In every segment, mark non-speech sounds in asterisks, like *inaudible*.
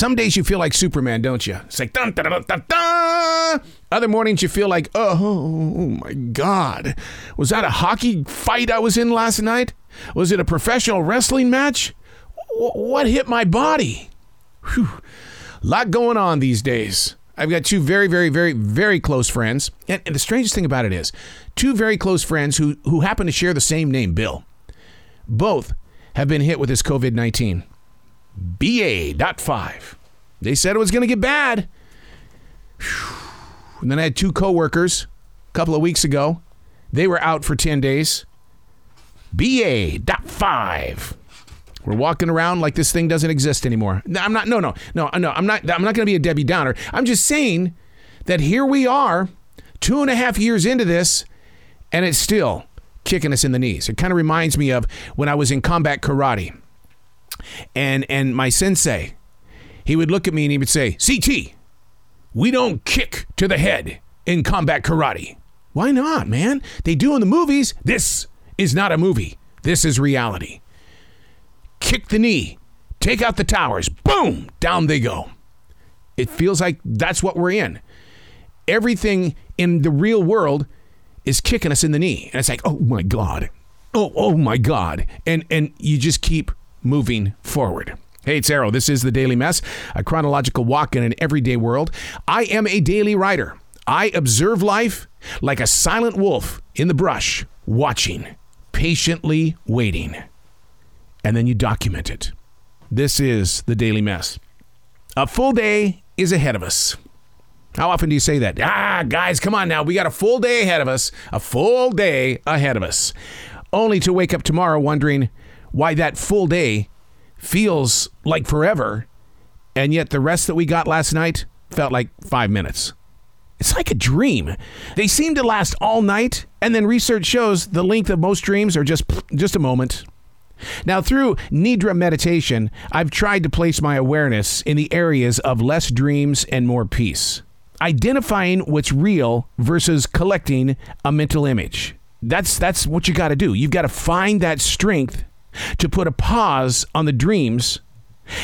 Some days you feel like Superman, don't you? It's like dun dun dun dun dun. Other mornings you feel like, oh, oh my God, was that a hockey fight I was in last night? Was it a professional wrestling match? W- what hit my body? Whew. Lot going on these days. I've got two very, very, very, very close friends, and, and the strangest thing about it is, two very close friends who who happen to share the same name, Bill. Both have been hit with this COVID nineteen. BA.5. They said it was going to get bad. And then I had two coworkers a couple of weeks ago. They were out for 10 days. BA.5. We're walking around like this thing doesn't exist anymore. No, I'm not no no no no I'm not I'm not gonna be a Debbie Downer. I'm just saying that here we are, two and a half years into this, and it's still kicking us in the knees. It kind of reminds me of when I was in combat karate and and my sensei, he would look at me and he would say, "CT, we don't kick to the head in combat karate." Why not, man? They do in the movies. This is not a movie. This is reality. Kick the knee, take out the towers, boom, down they go. It feels like that's what we're in. Everything in the real world is kicking us in the knee. And it's like, oh my God. Oh, oh my God. And and you just keep moving forward. Hey, it's Arroe. This is the Daily Mess, a chronological walk in an everyday world. I am a daily writer. I observe life like a silent wolf in the brush, watching, patiently waiting. And then you document it. This is the Daily Mess. A full day is ahead of us. How often do you say that? Ah, guys, come on now. We got a full day ahead of us. A full day ahead of us. Only to wake up tomorrow wondering, why that full day feels like forever, and yet the rest that we got last night felt like five minutes. It's like a dream. They seem to last all night, and then research shows the length of most dreams are just just a moment. Now, through Nidra meditation, I've tried to place my awareness in the areas of less dreams and more peace, identifying what's real versus collecting a mental image. That's that's what you got to do. You've got to find that strength to put a pause on the dreams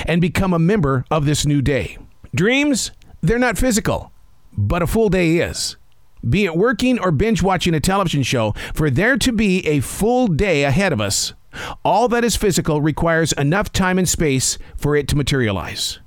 and become a member of this new day. Dreams, they're not physical, but a full day is. Be it working or binge watching a television show, for there to be a full day ahead of us, all that is physical requires enough time and space for it to materialize.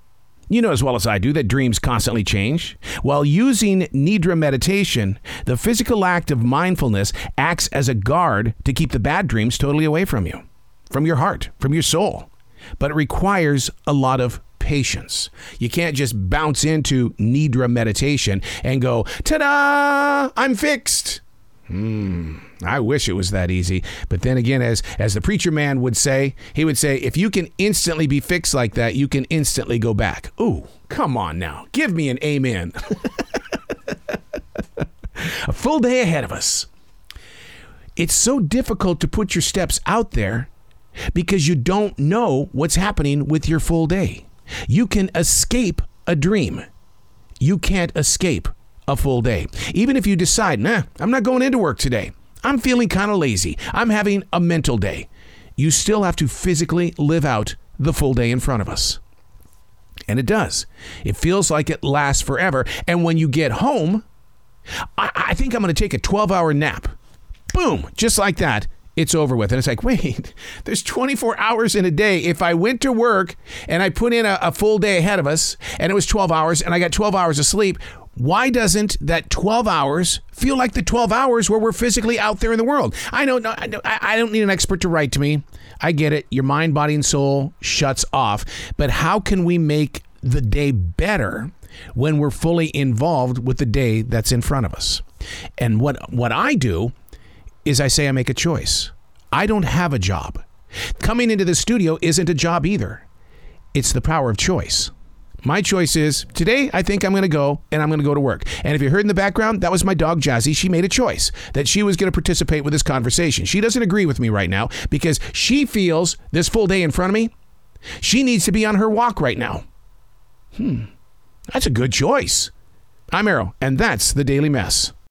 You know as well as I do that dreams constantly change. While using Nidra meditation, the physical act of mindfulness acts as a guard to keep the bad dreams totally away from you from your heart, from your soul. But it requires a lot of patience. You can't just bounce into Nidra meditation and go, ta da, I'm fixed. Hmm. I wish it was that easy. But then again, as as the preacher man would say, he would say, if you can instantly be fixed like that, you can instantly go back. Ooh, come on now. Give me an amen. *laughs* A full day ahead of us. It's so difficult to put your steps out there because you don't know what's happening with your full day. You can escape a dream. You can't escape a full day. Even if you decide, nah, I'm not going into work today. I'm feeling kind of lazy. I'm having a mental day. You still have to physically live out the full day in front of us. And it does. It feels like it lasts forever. And when you get home, I, I think I'm going to take a 12 hour nap. Boom, just like that it's over with. And it's like, *laughs* wait, there's 24 hours in a day. If I went to work and I put in a, a, full day ahead of us and it was 12 hours and I got 12 hours of sleep, why doesn't that 12 hours feel like the 12 hours where we're physically out there in the world? I know, I don't need an expert to write to me. I get it. Your mind, body, and soul shuts off. But how can we make the day better when we're fully involved with the day that's in front of us? And what what I do is I say I make a choice. I don't have a job. Coming into the studio isn't a job either. It's the power of choice. My choice is today I think I'm going to go and I'm going to go to work. And if you heard in the background, that was my dog Jazzy. She made a choice that she was going to participate with this conversation. She doesn't agree with me right now because she feels this full day in front of me, she needs to be on her walk right now. Hmm. That's a good choice. I'm Arroe, and that's the Daily Mess.